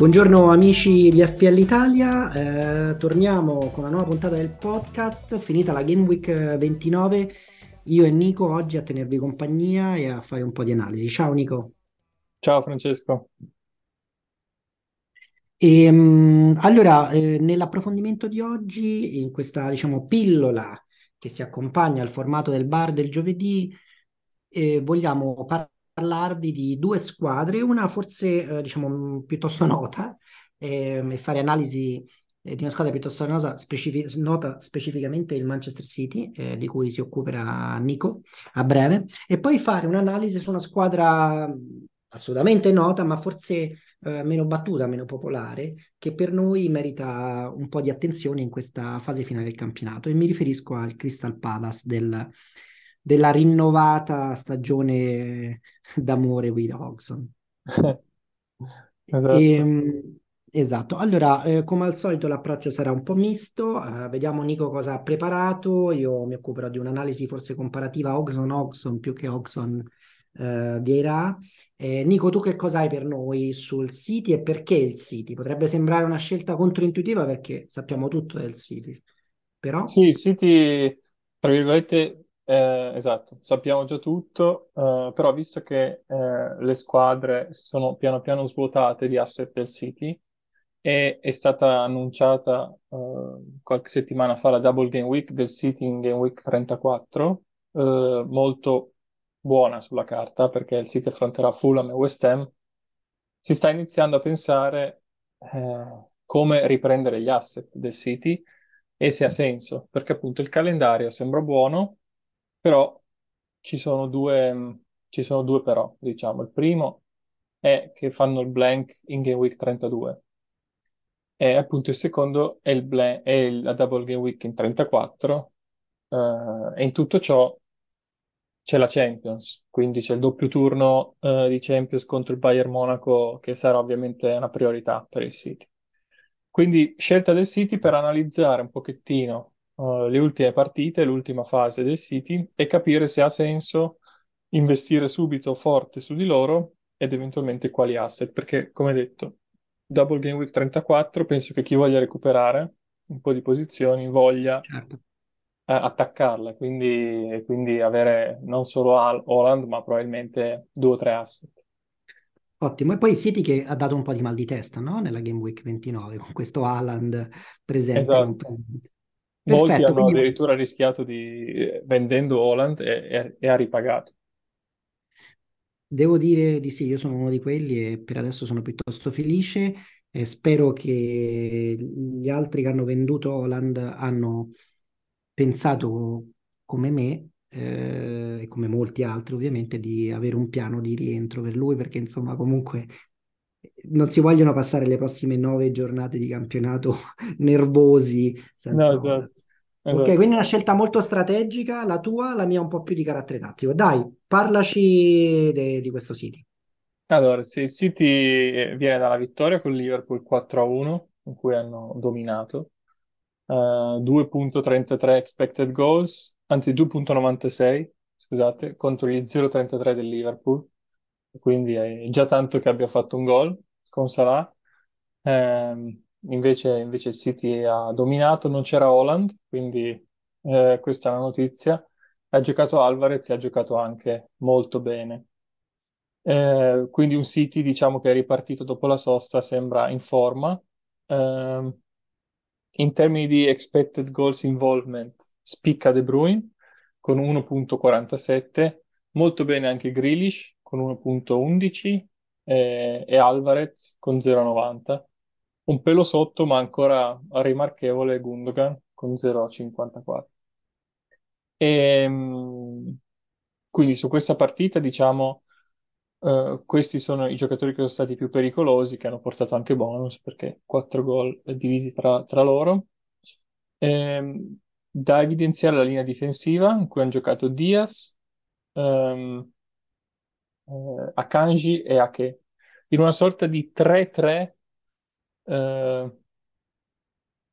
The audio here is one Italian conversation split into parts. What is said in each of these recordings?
Buongiorno amici di FPL Italia, eh, torniamo con una nuova puntata del podcast, finita la Game Week 29, io e Nico oggi a tenervi compagnia e a fare un po' di analisi. Ciao Nico. Ciao Francesco. E, ehm, allora, eh, nell'approfondimento di oggi, in questa diciamo pillola che si accompagna al formato del bar del giovedì, eh, vogliamo parlarvi di due squadre, una forse eh, diciamo piuttosto nota, ehm, e fare analisi eh, di una squadra piuttosto nota, specific- nota specificamente il Manchester City, eh, di cui si occuperà Nico a breve, e poi fare un'analisi su una squadra assolutamente nota, ma forse eh, meno battuta, meno popolare, che per noi merita un po' di attenzione in questa fase finale del campionato. E mi riferisco al Crystal Palace del, della rinnovata stagione d'amore with Hodgson. esatto. E, ehm, esatto, allora eh, come al solito l'approccio sarà un po' misto, uh, vediamo Nico cosa ha preparato, io mi occuperò di un'analisi forse comparativa Oxon-Oxon più che Oxon eh, Vieira. Eh, Nico, tu che cosa hai per noi sul City e perché il City? Potrebbe sembrare una scelta controintuitiva perché sappiamo tutto del City, però... Sì, il City, tra virgolette, eh, esatto, sappiamo già tutto, eh, però visto che eh, le squadre si sono piano piano svuotate di asset del City e è stata annunciata eh, qualche settimana fa la double game week del City in game week 34, eh, molto buona sulla carta perché il City affronterà Fulham e West Ham, si sta iniziando a pensare eh, come riprendere gli asset del City e se ha senso, perché appunto il calendario sembra buono, però ci sono due, ci sono due però, diciamo. Il primo è che fanno il blank in Game Week 32 e appunto il secondo è, il blank, è la Double Game Week in 34 eh, e in tutto ciò c'è la Champions, quindi c'è il doppio turno eh, di Champions contro il Bayern Monaco che sarà ovviamente una priorità per il City. Quindi scelta del City per analizzare un pochettino uh, le ultime partite, l'ultima fase del City e capire se ha senso investire subito forte su di loro ed eventualmente quali asset, perché come detto, Double Game Week 34 penso che chi voglia recuperare un po' di posizioni voglia certo attaccarle, quindi, quindi avere non solo Holland, ma probabilmente due o tre asset. Ottimo, e poi City che ha dato un po' di mal di testa, no? Nella Game Week 29, con questo Haaland presente. Esatto. Molti hanno quindi... addirittura rischiato di eh, vendendo Holland e, e, e ha ripagato. Devo dire di sì, io sono uno di quelli e per adesso sono piuttosto felice e spero che gli altri che hanno venduto Holland hanno pensato come me eh, e come molti altri ovviamente di avere un piano di rientro per lui perché insomma comunque non si vogliono passare le prossime nove giornate di campionato nervosi senza no, esatto. esatto. Ok, quindi una scelta molto strategica, la tua, la mia un po' più di carattere tattico. Dai, parlaci de- di questo City. Allora, sì, il City viene dalla vittoria con Liverpool 4-1, in cui hanno dominato, 2.33 eh, expected goals, anzi 2.96, scusate, contro gli 0.33 del Liverpool. Quindi è già tanto che abbia fatto un gol con Salah. Eh, invece, invece il City ha dominato, non c'era Holland, quindi eh, questa è la notizia. Ha giocato Alvarez e ha giocato anche molto bene. Eh, quindi un City, diciamo che è ripartito dopo la sosta, sembra in forma. Eh, in termini di expected goals involvement, spicca De Bruyne con 1.47, molto bene anche Grealish con 1.11 eh, e Alvarez con 0.90. Un pelo sotto, ma ancora rimarchevole Gundogan con 0.54. E, ehm, quindi su questa partita, diciamo, Uh, questi sono i giocatori che sono stati più pericolosi, che hanno portato anche bonus perché 4 gol divisi tra, tra loro. Ehm, da evidenziare la linea difensiva in cui hanno giocato Diaz, um, eh, Akanji e Ake, in una sorta di 3-3 eh,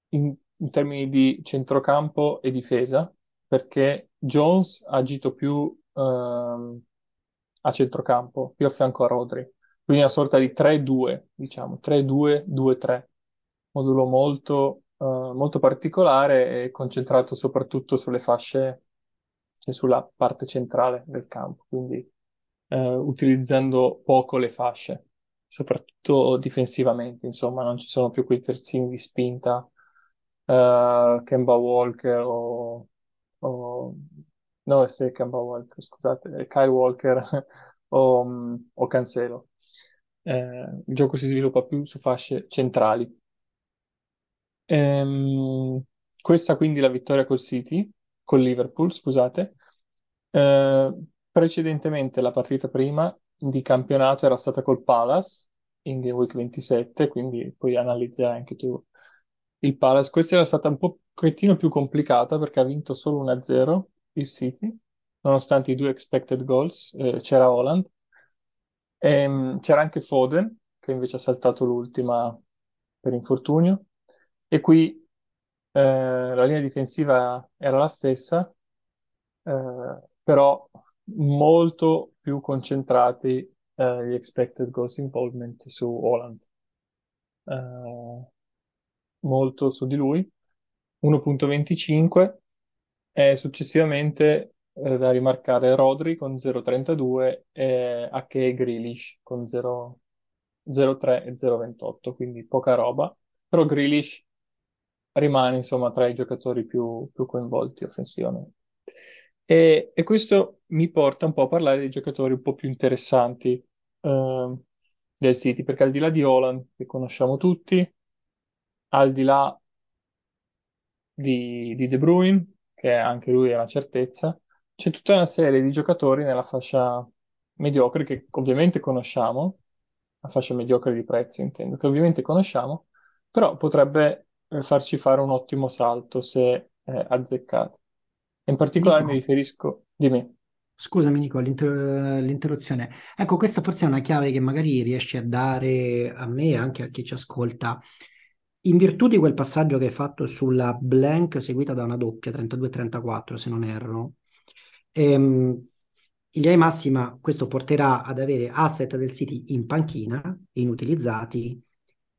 in, in, termini di centrocampo e difesa, perché Jones ha agito più... Um, a centrocampo, più a fianco a Rodri, quindi una sorta di 3-2, diciamo, 3-2-2-3, modulo molto, eh, molto particolare e concentrato soprattutto sulle fasce, cioè sulla parte centrale del campo, quindi eh, utilizzando poco le fasce, soprattutto difensivamente, insomma, non ci sono più quei terzini di spinta, eh, Kemba Walker o, o no, se Kemba Walker, scusate, Kyle Walker o, o Cancelo eh, il gioco si sviluppa più su fasce centrali. Ehm, questa quindi la vittoria col City, col Liverpool, scusate. Eh, precedentemente la partita prima di campionato era stata col Palace in Game Week 27, quindi puoi analizzare anche tu il Palace. Questa era stata un pochettino più complicata perché ha vinto solo 1-0 il City, nonostante i due expected goals, eh, c'era Holland. E, ehm, c'era anche Foden, che invece ha saltato l'ultima per infortunio. E qui eh, la linea difensiva era la stessa, eh, però molto più concentrati eh, gli expected goals involvement su Holland. Eh, molto su di lui, 1.25 e successivamente eh, da rimarcare Rodri con 0,32 e Ake Grealish con 0,03 e 0,28, quindi poca roba. Però Grealish rimane insomma tra i giocatori più, più coinvolti offensivamente. E, e, questo mi porta un po' a parlare dei giocatori un po' più interessanti eh, del City, perché al di là di Holland, che conosciamo tutti, al di là di, di De Bruyne, che anche lui è una certezza, c'è tutta una serie di giocatori nella fascia mediocre che ovviamente conosciamo, la fascia mediocre di prezzo intendo, che ovviamente conosciamo, però potrebbe eh, farci fare un ottimo salto se eh, azzeccato. In particolare Nico, mi riferisco, di me. scusami Nico, l'inter- l'interruzione. Ecco, questa forse è una chiave che magari riesci a dare a me e anche a chi ci ascolta. In virtù di quel passaggio che hai fatto sulla blank seguita da una doppia 32-34, se non erro, Ehm, in linea massima questo porterà ad avere asset del City in panchina, inutilizzati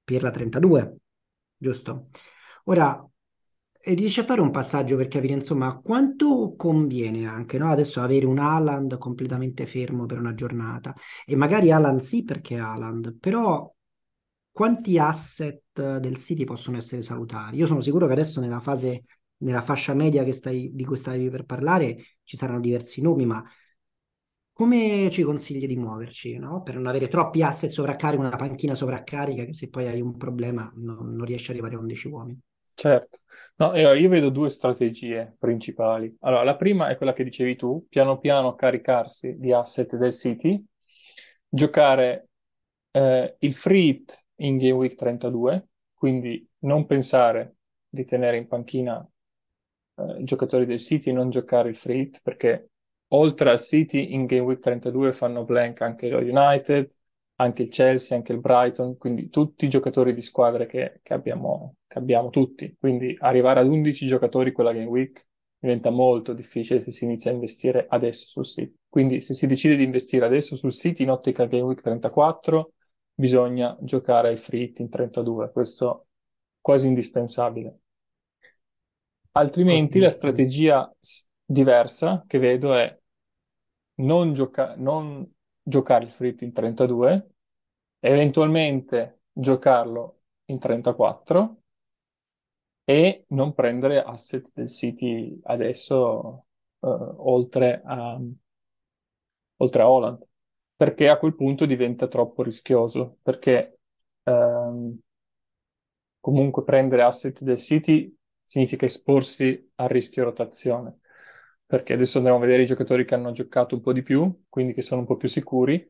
per la 32, giusto? Ora, riesci a fare un passaggio per capire, insomma, quanto conviene anche, no? Adesso avere un Haaland completamente fermo per una giornata e magari Haaland sì perché Haaland, però quanti asset del City possono essere salutari? Io sono sicuro che adesso nella fase nella fascia media stai, di cui stavi per parlare ci saranno diversi nomi, ma come ci consigli di muoverci no? per non avere troppi asset sovraccarica, una panchina sovraccarica che se poi hai un problema non, non riesci ad arrivare a 11 uomini? Certo, no, io vedo due strategie principali. Allora, la prima è quella che dicevi tu, piano piano caricarsi di asset del City, giocare eh, il free hit in Game Week 32, quindi non pensare di tenere in panchina eh, giocatori del City non giocare il free hit perché oltre al City in Game Week 32 fanno blank anche lo United, anche il Chelsea, anche il Brighton, quindi tutti i giocatori di squadre che, che, abbiamo, che abbiamo tutti. Quindi arrivare ad 11 giocatori quella Game Week diventa molto difficile se si inizia a investire adesso sul City. Quindi se si decide di investire adesso sul City in ottica Game Week 34 bisogna giocare il free hit in 32, questo è quasi indispensabile. Altrimenti la strategia diversa che vedo è non, gioca- non giocare il free in 32, eventualmente giocarlo in 34 e non prendere asset del City adesso uh, oltre, a, oltre a Holland, perché a quel punto diventa troppo rischioso, perché um, comunque prendere asset del City significa esporsi al rischio rotazione, perché adesso andremo a vedere i giocatori che hanno giocato un po' di più, quindi che sono un po' più sicuri,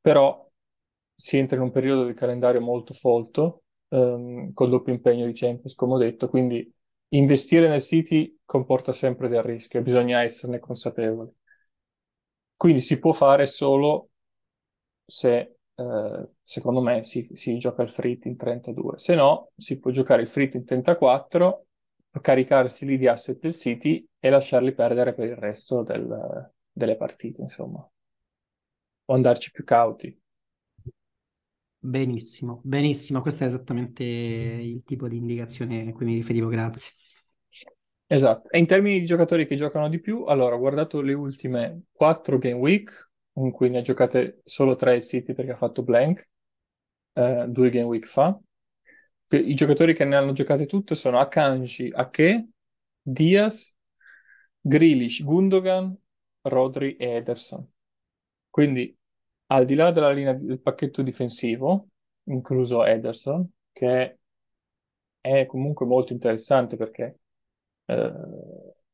però si entra in un periodo di calendario molto folto, ehm, col doppio impegno di Champions, come ho detto, quindi investire nel City comporta sempre del rischio bisogna esserne consapevoli. Quindi si può fare solo se, eh, secondo me, si, si, gioca il frit in 32. Se no, si può giocare il frit in 34 caricarsi lì di asset del City e lasciarli perdere per il resto del, delle partite, insomma. O andarci più cauti. Benissimo, benissimo, questo è esattamente il tipo di indicazione a cui mi riferivo, grazie. Esatto, e in termini di giocatori che giocano di più, allora ho guardato le ultime 4 game week, in cui ne ha giocate solo 3 il City perché ha fatto blank, eh, due game week fa. I giocatori che ne hanno giocate tutte sono Akanji, Ake, Diaz, Grealish, Gundogan, Rodri e Ederson. Quindi al di là della linea del pacchetto difensivo, incluso Ederson, che è comunque molto interessante perché eh,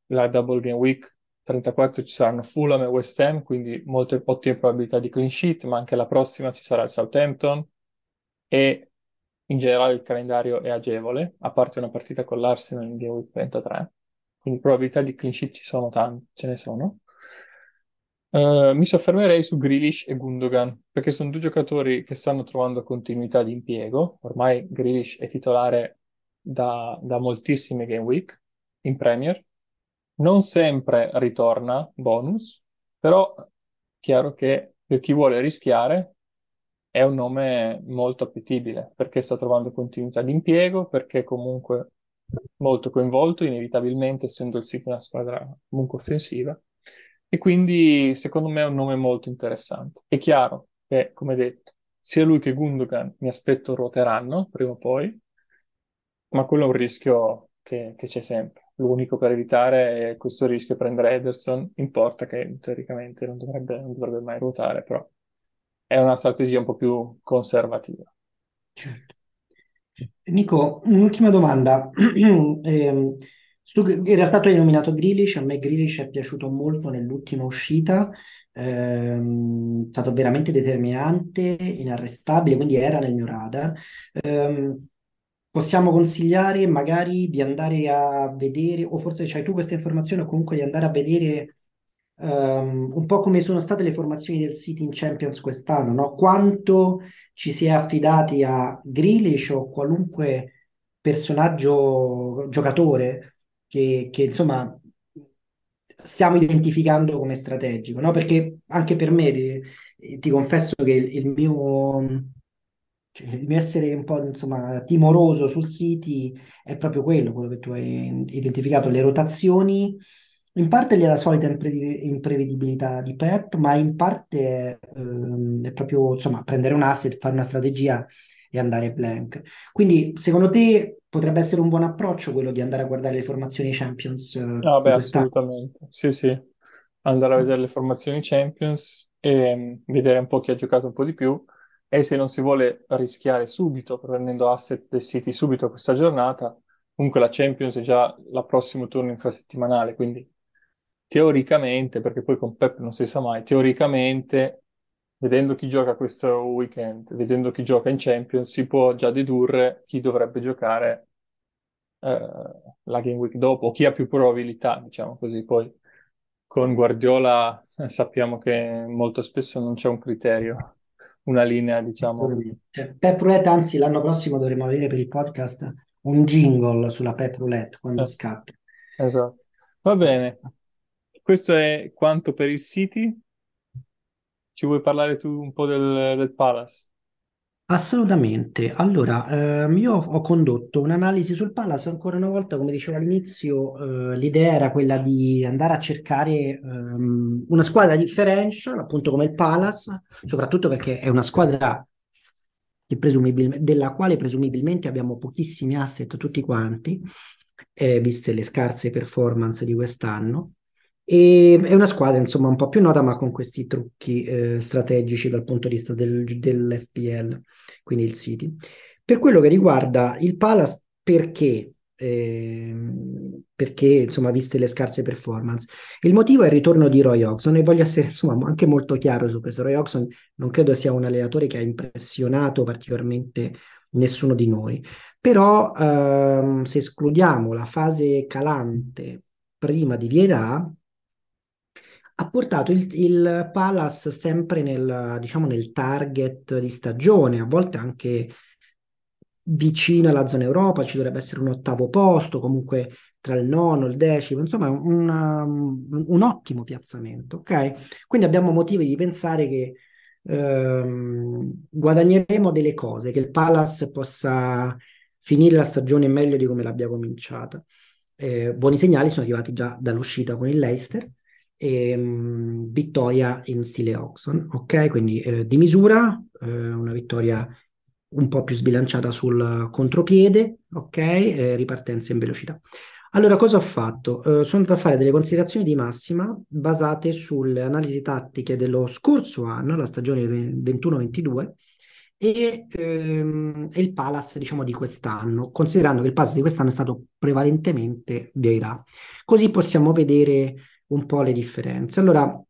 la Double Game Week 34 ci saranno Fulham e West Ham, quindi molte ottime probabilità di clean sheet, ma anche la prossima ci sarà il Southampton e in generale il calendario è agevole, a parte una partita con l'Arsenal in Game Week 33, quindi probabilità di clean sheet ci sono tante, ce ne sono. Uh, mi soffermerei su Grealish e Gundogan, perché sono due giocatori che stanno trovando continuità di impiego. Ormai Grealish è titolare da, da moltissime game week in Premier. Non sempre ritorna bonus, però chiaro che per chi vuole rischiare è un nome molto appetibile, perché sta trovando continuità di impiego, perché comunque molto coinvolto, inevitabilmente, essendo il City una squadra comunque offensiva e quindi secondo me è un nome molto interessante. È chiaro che, come detto, sia lui che Gundogan mi aspetto ruoteranno prima o poi, ma quello è un rischio che, che c'è sempre. L'unico per evitare questo rischio è prendere Ederson in porta, che teoricamente non dovrebbe, non dovrebbe mai ruotare, però è una strategia un po' più conservativa. Certo. Nico, un'ultima domanda. eh, in realtà tu hai nominato Grealish, a me Grealish è piaciuto molto nell'ultima uscita, ehm, è stato veramente determinante, inarrestabile, quindi era nel mio radar. Ehm, possiamo consigliare magari di andare a vedere, o forse c'hai tu questa informazione, o comunque di andare a vedere ehm, un po' come sono state le formazioni del City in Champions quest'anno, no? Quanto ci si è affidati a Grealish o qualunque personaggio, giocatore che, che insomma stiamo identificando come strategico, no? Perché anche per me, ti, ti confesso che il, il mio, cioè, il mio essere un po' insomma timoroso sul City è proprio quello, quello che tu hai identificato, le rotazioni. In parte è la solita impre- imprevedibilità di Pep, ma in parte è, ehm, è proprio insomma prendere un asset, fare una strategia e andare blank. Quindi, secondo te potrebbe essere un buon approccio quello di andare a guardare le formazioni Champions eh, No, beh, assolutamente. Sì, sì. Andare a vedere le formazioni Champions e mm, vedere un po' chi ha giocato un po' di più. E se non si vuole rischiare subito, prendendo asset del City subito questa giornata, comunque la Champions è già la prossimo turno infrasettimanale, quindi teoricamente, perché poi con Pep non si sa mai, teoricamente vedendo chi gioca questo weekend, vedendo chi gioca in Champions, si può già dedurre chi dovrebbe giocare eh, la game week dopo, chi ha più probabilità, diciamo così. Poi con Guardiola eh, sappiamo che molto spesso non c'è un criterio, una linea, diciamo. Pep Roulette, anzi, l'anno prossimo dovremo avere per il podcast un jingle sulla Pep Roulette quando eh. scatta. Esatto. Va bene. Questo è quanto per il City. Ci vuoi parlare tu un po' del, del Palace? Assolutamente. Allora, ehm, io ho condotto un'analisi sul Palace ancora una volta, come dicevo all'inizio, eh, l'idea era quella di andare a cercare ehm, una squadra differential, appunto come il Palace, soprattutto perché è una squadra presumibil- della quale presumibilmente abbiamo pochissimi asset tutti quanti, eh, viste le scarse performance di quest'anno. E è una squadra insomma un po' più nota, ma con questi trucchi eh, strategici dal punto di vista del, dell'FPL, quindi il City. Per quello che riguarda il Palace, perché? Eh, perché insomma, viste le scarse performance, il motivo è il ritorno di Roy Hodgson e voglio essere insomma anche molto chiaro su questo. Roy Hodgson non credo sia un allenatore che ha impressionato particolarmente nessuno di noi, però ehm, se escludiamo la fase calante prima di Vieira ha portato il, il Palace sempre nel, diciamo, nel target di stagione, a volte anche vicino alla zona Europa, ci dovrebbe essere un ottavo posto, comunque tra il nono e il decimo, insomma una, un ottimo piazzamento, ok? Quindi abbiamo motivi di pensare che ehm, guadagneremo delle cose, che il Palace possa finire la stagione meglio di come l'abbia cominciata. Eh, buoni segnali sono arrivati già dall'uscita con il Leicester e um, vittoria in stile Oxon, ok? Quindi eh, di misura, eh, una vittoria un po' più sbilanciata sul contropiede, ok? Eh, ripartenza in velocità. Allora, cosa ho fatto? Uh, sono andato a fare delle considerazioni di massima basate sulle analisi tattiche dello scorso anno, la stagione 21-22, e, ehm, il Palace, diciamo, di quest'anno, considerando che il Palace di quest'anno è stato prevalentemente dei Ra. Così possiamo vedere un po' le differenze. Allora,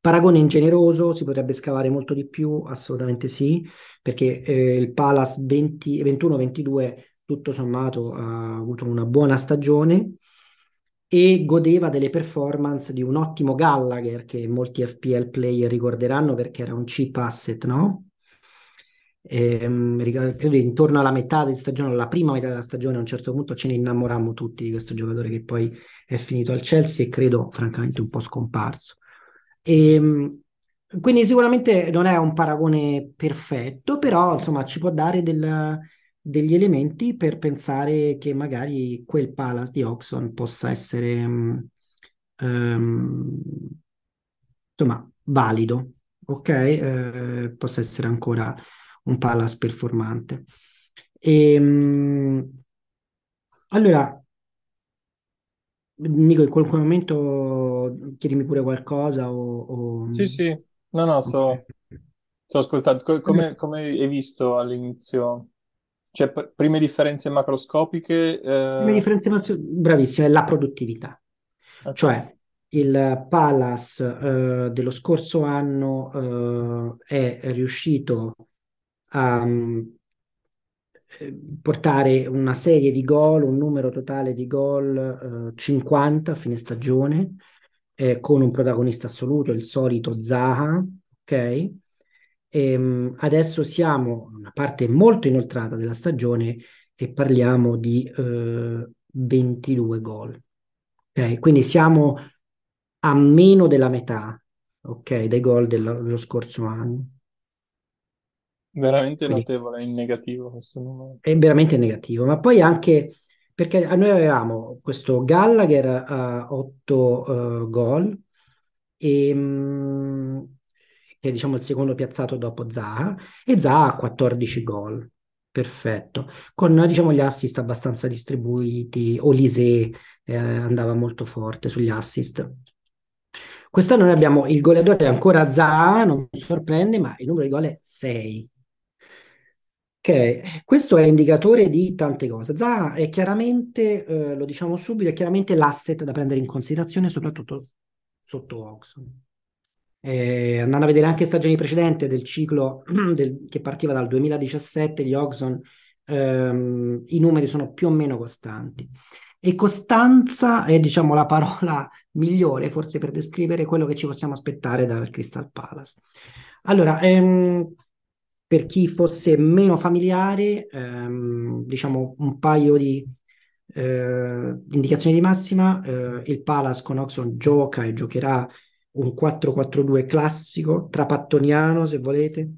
paragone ingeneroso, si potrebbe scavare molto di più? Assolutamente sì, perché eh, il Palace 21-22 tutto sommato ha avuto una buona stagione e godeva delle performance di un ottimo Gallagher che molti FPL player ricorderanno perché era un cheap asset, no? Ehm, credo intorno alla metà di stagione, alla prima metà della stagione, a un certo punto ce ne innamorammo tutti di questo giocatore che poi è finito al Chelsea e credo francamente un po' scomparso. E, ehm, quindi sicuramente non è un paragone perfetto, però insomma ci può dare del, degli elementi per pensare che magari quel Palace di Oxon possa essere um, insomma valido, ok? Eh, possa essere ancora un Palace performante. E, um, allora, Nico, in qualche momento chiedimi pure qualcosa o... o... Sì, sì, no, no, sto, sto ascoltando. Come, come hai visto all'inizio? Cioè, pr- prime differenze macroscopiche... Eh... Prime differenze, bravissime, la produttività. Okay. Cioè, il Palace eh, dello scorso anno eh, è riuscito a um, portare una serie di gol, un numero totale di gol 50 eh, a fine stagione, eh, con un protagonista assoluto, il solito Zaha, ok? E, um, adesso siamo a una parte molto inoltrata della stagione e parliamo di 22 gol. Ok, quindi siamo a meno della metà, ok, dei gol dello, dello scorso anno. Veramente Quindi, notevole in negativo questo numero. È veramente negativo, ma poi anche perché noi avevamo questo Gallagher a 8 uh, gol, e, um, che è diciamo il secondo piazzato dopo Zaha, e Zaha a 14 gol. Perfetto, con diciamo gli assist abbastanza distribuiti, Olise eh, andava molto forte sugli assist. Quest'anno noi abbiamo il goleadore ancora Zaha, non sorprende, ma il numero di gol è 6 che questo è indicatore di tante cose. Zaha è chiaramente, eh, lo diciamo subito, è chiaramente l'asset da prendere in considerazione, soprattutto sotto Oxon. Eh, andando a vedere anche stagioni precedenti del ciclo del, che partiva dal 2017, gli Oxon, ehm, i numeri sono più o meno costanti. E costanza è, diciamo, la parola migliore forse per descrivere quello che ci possiamo aspettare dal Crystal Palace. Allora, ehm, per chi fosse meno familiare, ehm, diciamo un paio di eh, indicazioni di massima, eh, il Palace con Oxon gioca e giocherà un 4-4-2 classico, trapattoniano se volete,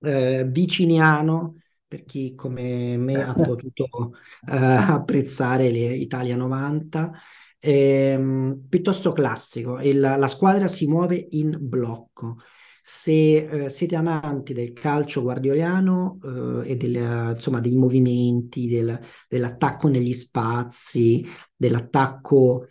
eh, viciniano per chi come me ha potuto eh, apprezzare le Italia 90, ehm, piuttosto classico. Il, la squadra si muove in blocco se eh, siete amanti del calcio guardioliano eh, e del, insomma, dei movimenti, del, dell'attacco negli spazi, dell'attacco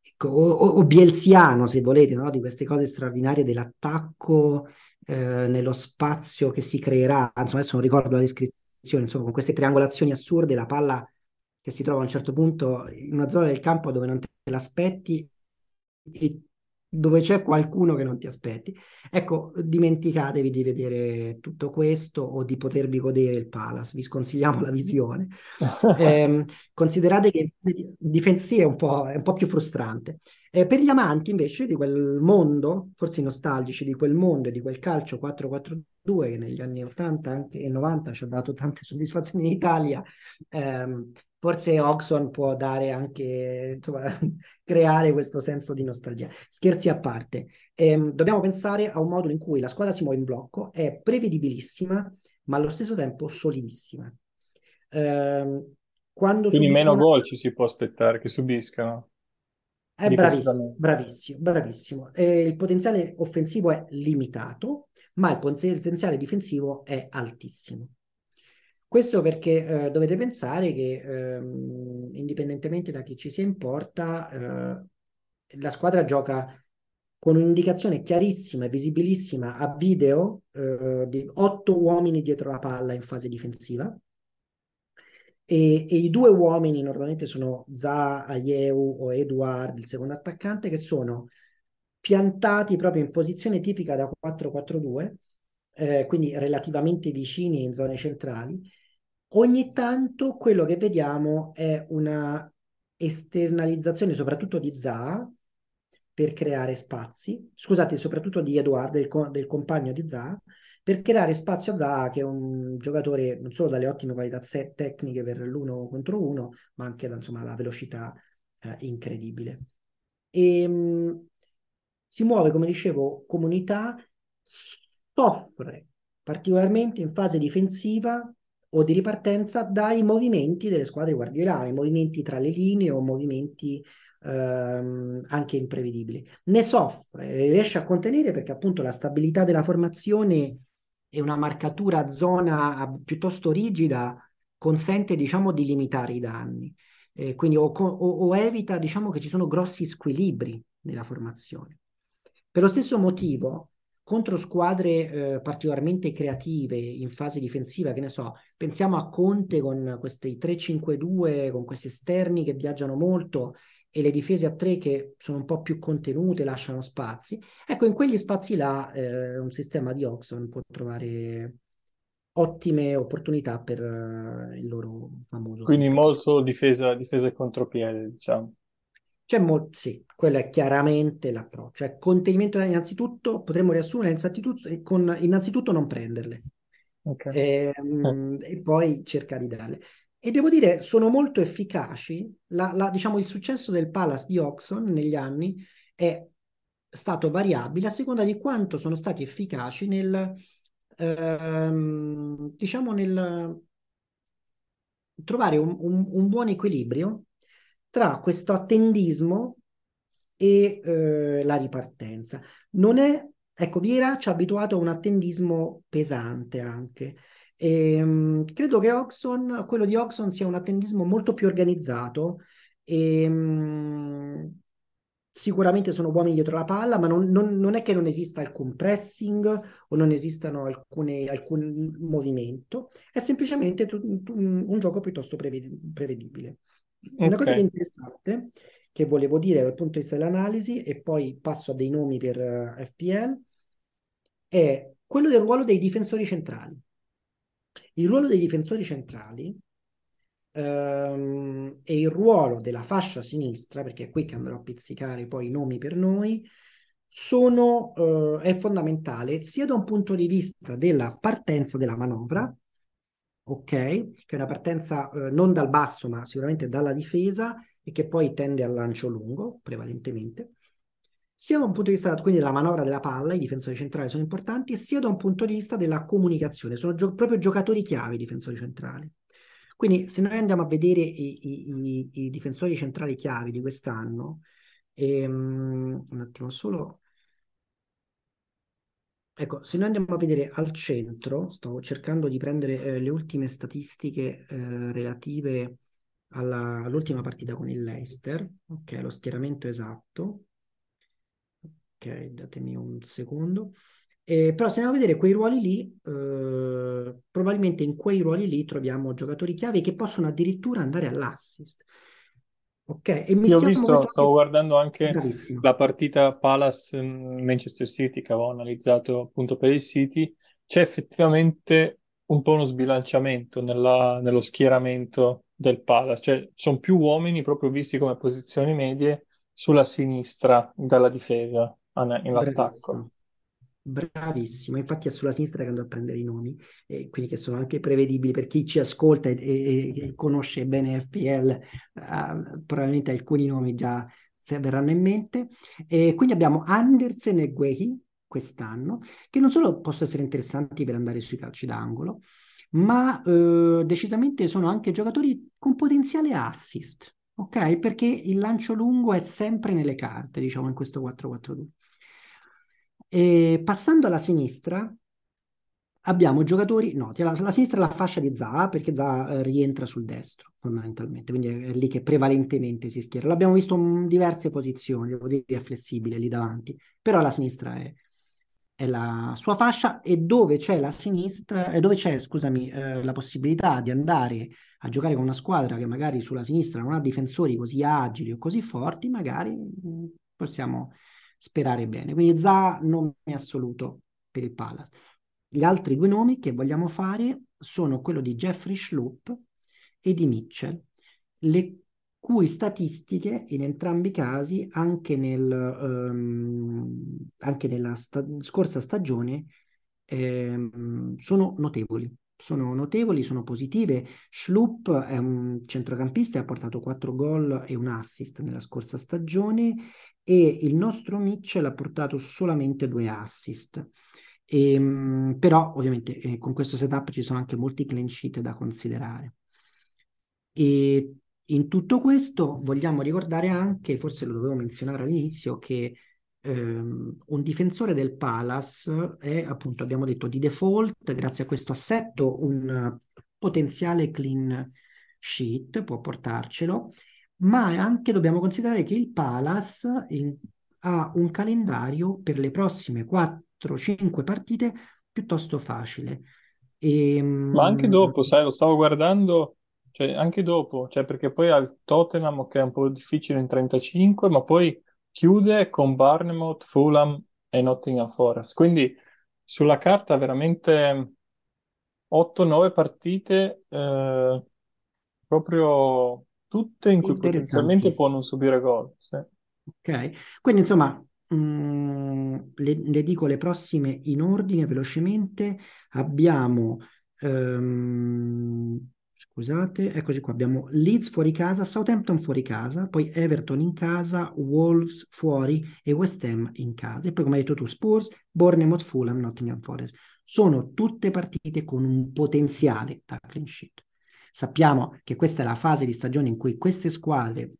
ecco, o, o, bielsiano, se volete, no? di queste cose straordinarie dell'attacco eh, nello spazio che si creerà, insomma adesso non ricordo la descrizione, insomma con queste triangolazioni assurde, la palla che si trova a un certo punto in una zona del campo dove non te l'aspetti e dove c'è qualcuno che non ti aspetti. Ecco, dimenticatevi di vedere tutto questo o di potervi godere il Palace, vi sconsigliamo la visione. eh, considerate che difensiva è un po', è un po più frustrante. Eh, per gli amanti invece di quel mondo, forse nostalgici di quel mondo e di quel calcio 4-4-2 che negli anni 80 anche, e 90 ci ha dato tante soddisfazioni in Italia, ehm, forse Oxon può dare anche, insomma, creare questo senso di nostalgia. Scherzi a parte, ehm, dobbiamo pensare a un modulo in cui la squadra si muove in blocco, è prevedibilissima, ma allo stesso tempo solidissima. Ehm, quando Quindi meno una... gol ci si può aspettare che subiscano. È bravissimo, bravissimo, bravissimo. Eh, il potenziale offensivo è limitato, ma il potenziale difensivo è altissimo. Questo perché eh, dovete pensare che ehm, indipendentemente da chi ci sia in porta, eh, la squadra gioca con un'indicazione chiarissima e visibilissima a video eh, di otto uomini dietro la palla in fase difensiva. E, e, i due uomini normalmente sono Za, Ayew o Eduard, il secondo attaccante, che sono piantati proprio in posizione tipica da 4-4-2, eh, quindi relativamente vicini in zone centrali. Ogni tanto quello che vediamo è una esternalizzazione soprattutto di Za per creare spazi, scusate, soprattutto di Eduard, del, del compagno di Za, per creare spazio a Za, che è un giocatore non solo dalle ottime qualità tecniche per l'uno contro uno, ma anche insomma, la velocità eh, incredibile. E, ehm, mh, si muove, come dicevo, comunità, soffre particolarmente in fase difensiva o di ripartenza dai movimenti delle squadre guardiolane, movimenti tra le linee o movimenti ehm, anche imprevedibili. Ne soffre, riesce a contenere perché appunto la stabilità della formazione e una marcatura a zona piuttosto rigida consente diciamo di limitare i danni. Eh, quindi o, o, o evita diciamo che ci sono grossi squilibri nella formazione. Per lo stesso motivo, contro squadre eh, particolarmente creative in fase difensiva, che ne so, pensiamo a Conte con questi 3-5-2, con questi esterni che viaggiano molto e le difese a tre che sono un po' più contenute, lasciano spazi. Ecco, in quegli spazi là eh, un sistema di Oxon può trovare ottime opportunità per uh, il loro famoso. Quindi molto difesa, difesa e contropiede, diciamo. C'è molto, sì, quello è chiaramente l'approccio. Cioè, contenimento innanzitutto, potremmo riassumere innanzitutto, con innanzitutto non prenderle. Okay. E, eh. e, poi cercare di darle. E devo dire, sono molto efficaci. La, la, diciamo, il successo del Palace di Oxon negli anni è stato variabile a seconda di quanto sono stati efficaci nel, ehm, diciamo, nel trovare un, un, un buon equilibrio tra questo attendismo e eh, la ripartenza. Non è, ecco, Viera ci ha abituato a un attendismo pesante anche. E, ehm, credo che Oxon, quello di Oxon sia un attendismo molto più organizzato e, mh, sicuramente sono buoni dietro la palla, ma non, non, non, è che non esista alcun pressing o non esistano alcune, alcun movimento, è semplicemente un, un gioco piuttosto prevedibile. Una okay. cosa interessante che volevo dire dal punto di vista dell'analisi, e poi passo a dei nomi per uh, eh, FPL, è quello del ruolo dei difensori centrali. Il ruolo dei difensori centrali um, e il ruolo della fascia sinistra, perché è qui che andrò a pizzicare poi i nomi per noi, sono, uh, è fondamentale sia da un punto di vista della partenza della manovra, ok? Che è una partenza eh, non dal basso, ma sicuramente dalla difesa e che poi tende al lancio lungo, prevalentemente. Sia da un punto di vista quindi della manovra della palla, i difensori centrali sono importanti, sia da un punto di vista della comunicazione, sono gio- proprio giocatori chiave i difensori centrali. Quindi se noi andiamo a vedere i, i, i, difensori centrali chiavi di quest'anno, ehm, un attimo solo, Ecco, se noi andiamo a vedere al centro, stavo cercando di prendere eh, le ultime statistiche eh, relative alla, all'ultima partita con il Leicester, ok, lo schieramento esatto. Ok, datemi un secondo. Eh, però se andiamo a vedere quei ruoli lì, eh, probabilmente in quei ruoli lì troviamo giocatori chiave che possono addirittura andare all'assist. Ok, e mi sì, ho visto, stavo guardando anche Bravissimo. la partita Palace-Manchester City che avevo analizzato appunto per il City. C'è effettivamente un po' uno sbilanciamento nella, nello schieramento del Palace, cioè sono più uomini proprio visti come posizioni medie sulla sinistra dalla difesa in attacco. Bravissimo, infatti è sulla sinistra che andrò a prendere i nomi, e quindi che sono anche prevedibili per chi ci ascolta e, e, e conosce bene FPL, eh, probabilmente alcuni nomi già verranno in mente. E quindi abbiamo Andersen e Guehi quest'anno, che non solo possono essere interessanti per andare sui calci d'angolo, ma uh, decisamente sono anche giocatori con potenziale assist, ok? Perché il lancio lungo è sempre nelle carte, diciamo, in questo 4-4-2. E passando alla sinistra, abbiamo giocatori, no, la, la sinistra è la fascia di Zaha, perché Zaha eh, rientra sul destro, fondamentalmente, quindi è, è, lì che prevalentemente si schiera. L'abbiamo visto in diverse posizioni, devo dire, è flessibile lì davanti, però la sinistra è, è la sua fascia e dove c'è la sinistra, e dove c'è, scusami, eh, la possibilità di andare a giocare con una squadra che magari sulla sinistra non ha difensori così agili o così forti, magari mm, possiamo sperare bene. Quindi Za nome assoluto per il Palace. Gli altri due nomi che vogliamo fare sono quello di Jeffrey Schlupp e di Mitchell, le cui statistiche in entrambi i casi, anche, nel, um, anche nella sta- scorsa stagione, ehm, sono notevoli sono notevoli, sono positive. Schlupp è un centrocampista e ha portato 4 gol e un assist nella scorsa stagione e il nostro Mitchell ha portato solamente due assist. E, ehm, però ovviamente eh, con questo setup ci sono anche molti clean sheet da considerare. E in tutto questo vogliamo ricordare anche, forse lo dovevo menzionare all'inizio, che ehm, un difensore del Palace è appunto, abbiamo detto, di default, grazie a questo assetto, un potenziale clean sheet, può portarcelo, ma anche dobbiamo considerare che il Palace in, ha un calendario per le prossime 4-5 partite piuttosto facile. E, ehm, ma anche dopo, sai, lo stavo guardando, cioè anche dopo, cioè perché poi al Tottenham che è un po' difficile in 35, ma poi chiude con Bournemouth, Fulham e Nottingham Forest. Quindi sulla carta veramente 8-9 partite eh, proprio tutte in cui potenzialmente può non subire gol. Sì. Ok, quindi insomma mh, mm, le, le, dico le prossime in ordine velocemente. Abbiamo um, Scusate, eccoci qua, abbiamo Leeds fuori casa, Southampton fuori casa, poi Everton in casa, Wolves fuori e West Ham in casa. E poi, come hai detto tu, Spurs, Bournemouth, Fulham, Nottingham Forest. Sono tutte partite con un potenziale da clean sheet. Sappiamo che questa è la fase di stagione in cui queste squadre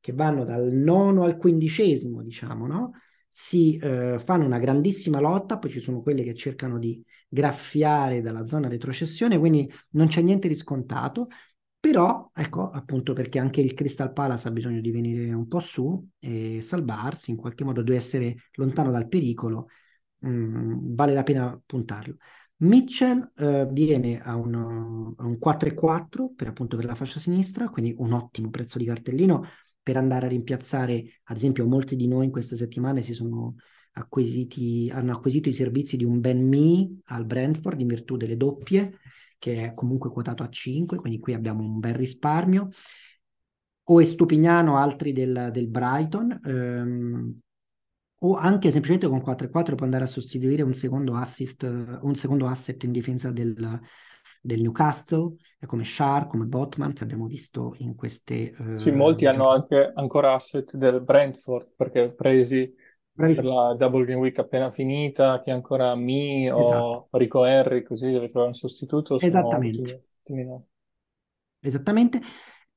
che vanno dal nono al quindicesimo, diciamo, no? Si eh, fanno una grandissima lotta, poi ci sono quelle che cercano di graffiare dalla zona retrocessione, quindi non c'è niente di scontato, però ecco appunto perché anche il Crystal Palace ha bisogno di venire un po' su e salvarsi, in qualche modo deve essere lontano dal pericolo, mm, vale la pena puntarlo. Mitchell eh, viene a un, a un 4,4 per appunto per la fascia sinistra, quindi un ottimo prezzo di cartellino per andare a rimpiazzare, ad esempio, molti di noi in queste settimane si sono acquisiti, hanno acquisito i servizi di un Ben Me al Brentford in virtù delle doppie, che è comunque quotato a 5, quindi qui abbiamo un bel risparmio. O Estupignano, altri del, del Brighton, ehm, o anche semplicemente con 4-4 può andare a sostituire un secondo assist, un secondo asset in difesa del, del Newcastle, come Shar, come Botman che abbiamo visto in queste... Uh, sì, molti hanno anche ancora asset del Brentford perché presi Bravissimo. per la Double Game Week appena finita, che ancora Mi esatto. o Rico Henry, così deve trovare un sostituto. Esattamente. Esattamente.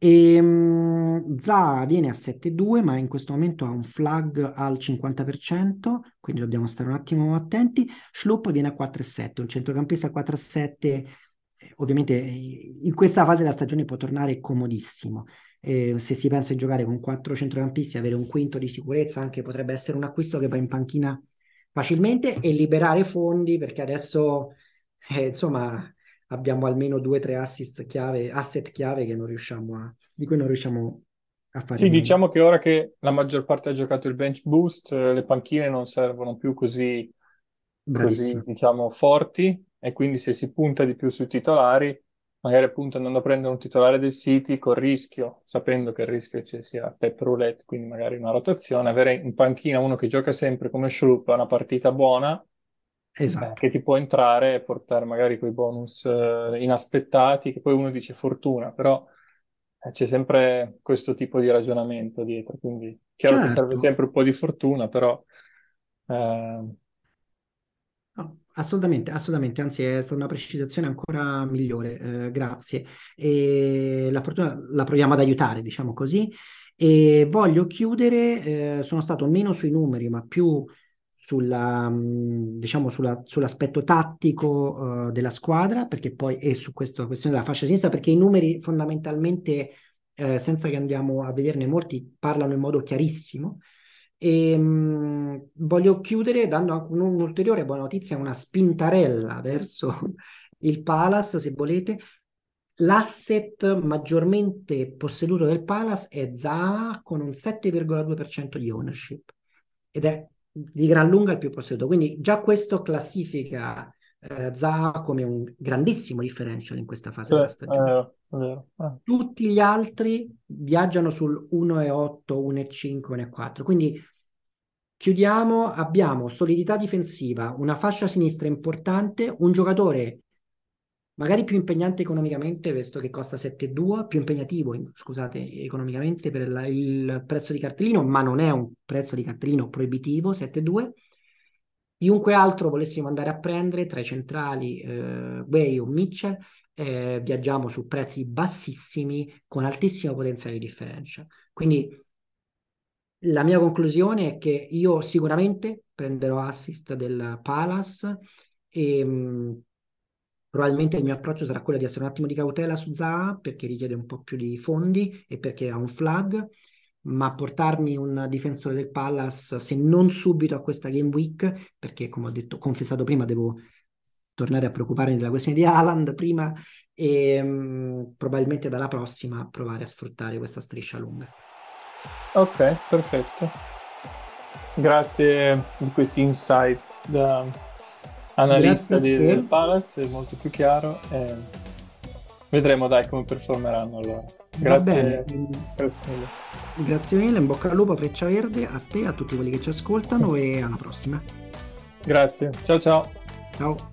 E, um, Za viene a 7,2 ma in questo momento ha un flag al 50%, quindi dobbiamo stare un attimo attenti. Schlupp viene a 4,7, un centrocampista a 4,7 ovviamente in questa fase della stagione può tornare comodissimo. Eh, se si pensa di giocare con quattro centrocampisti, avere un quinto di sicurezza anche potrebbe essere un acquisto che va in panchina facilmente e liberare fondi perché adesso eh, insomma abbiamo almeno due o tre assist chiave, asset chiave che non riusciamo a, di cui non riusciamo a fare. Sì, niente. diciamo che ora che la maggior parte ha giocato il bench boost, eh, le panchine non servono più così, così diciamo, forti e quindi se si punta di più sui titolari, magari appunto andando a prendere un titolare del City col rischio, sapendo che il rischio ci sia pep roulette, quindi magari una rotazione, avere in panchina uno che gioca sempre come Schlupp, una partita buona eh, che ti può entrare e portare magari quei bonus eh, inaspettati, che poi uno dice fortuna, però eh, c'è sempre questo tipo di ragionamento dietro, quindi chiaro certo. che serve Certo. sempre un po' di fortuna, però assolutamente, assolutamente, anzi è stata una precisazione ancora migliore, eh, grazie. E la fortuna la proviamo ad aiutare, diciamo così. E voglio chiudere, eh, sono stato meno sui numeri, ma più sulla, diciamo sulla- sull'aspetto tattico, eh, della squadra, perché poi è su questa questione della fascia sinistra, perché i numeri fondamentalmente, eh, senza che andiamo a vederne molti, parlano in modo chiarissimo. E, mh, voglio chiudere dando anche un- un'ulteriore buona notizia, una spintarella verso il Palace, se volete. L'asset maggiormente posseduto del Palace è Zaha con un 7,2% di ownership ed è di gran lunga il più posseduto. Quindi già questo classifica eh, Zaha come un grandissimo differential in questa fase sì, della stagione. Eh. Tutti gli altri viaggiano sul 1,8, 1,5, 1,4. Quindi chiudiamo, abbiamo solidità difensiva, una fascia sinistra importante, un giocatore magari più impegnante economicamente, visto che costa 7,2, più impegnativo, scusate, economicamente per la- il prezzo di cartellino, ma non è un prezzo di cartellino proibitivo, 7,2. Chiunque altro volessimo andare a prendere tra i centrali, eh, Way o Mitchell, eh, viaggiamo su prezzi bassissimi con altissimo potenziale di differenza. Quindi la mia conclusione è che io sicuramente prenderò assist del Palace e mh, probabilmente il mio approccio sarà quello di essere un attimo di cautela su Zaha perché richiede un po' più di fondi e perché ha un flag, ma portarmi un difensore del Palace, se non subito a questa game week, perché come ho detto, confessato prima, devo tornare a preoccuparmi della questione di Haaland prima e mh, probabilmente dalla prossima provare a sfruttare questa striscia lunga. Ok, perfetto. Grazie di questi insights da analista di- del Palace, è molto più chiaro. e vedremo dai come performeranno allora. Grazie, grazie mille. grazie mille, in bocca al lupo, Freccia Verde, a te, a tutti quelli che ci ascoltano e alla prossima. Grazie, ciao ciao. Ciao.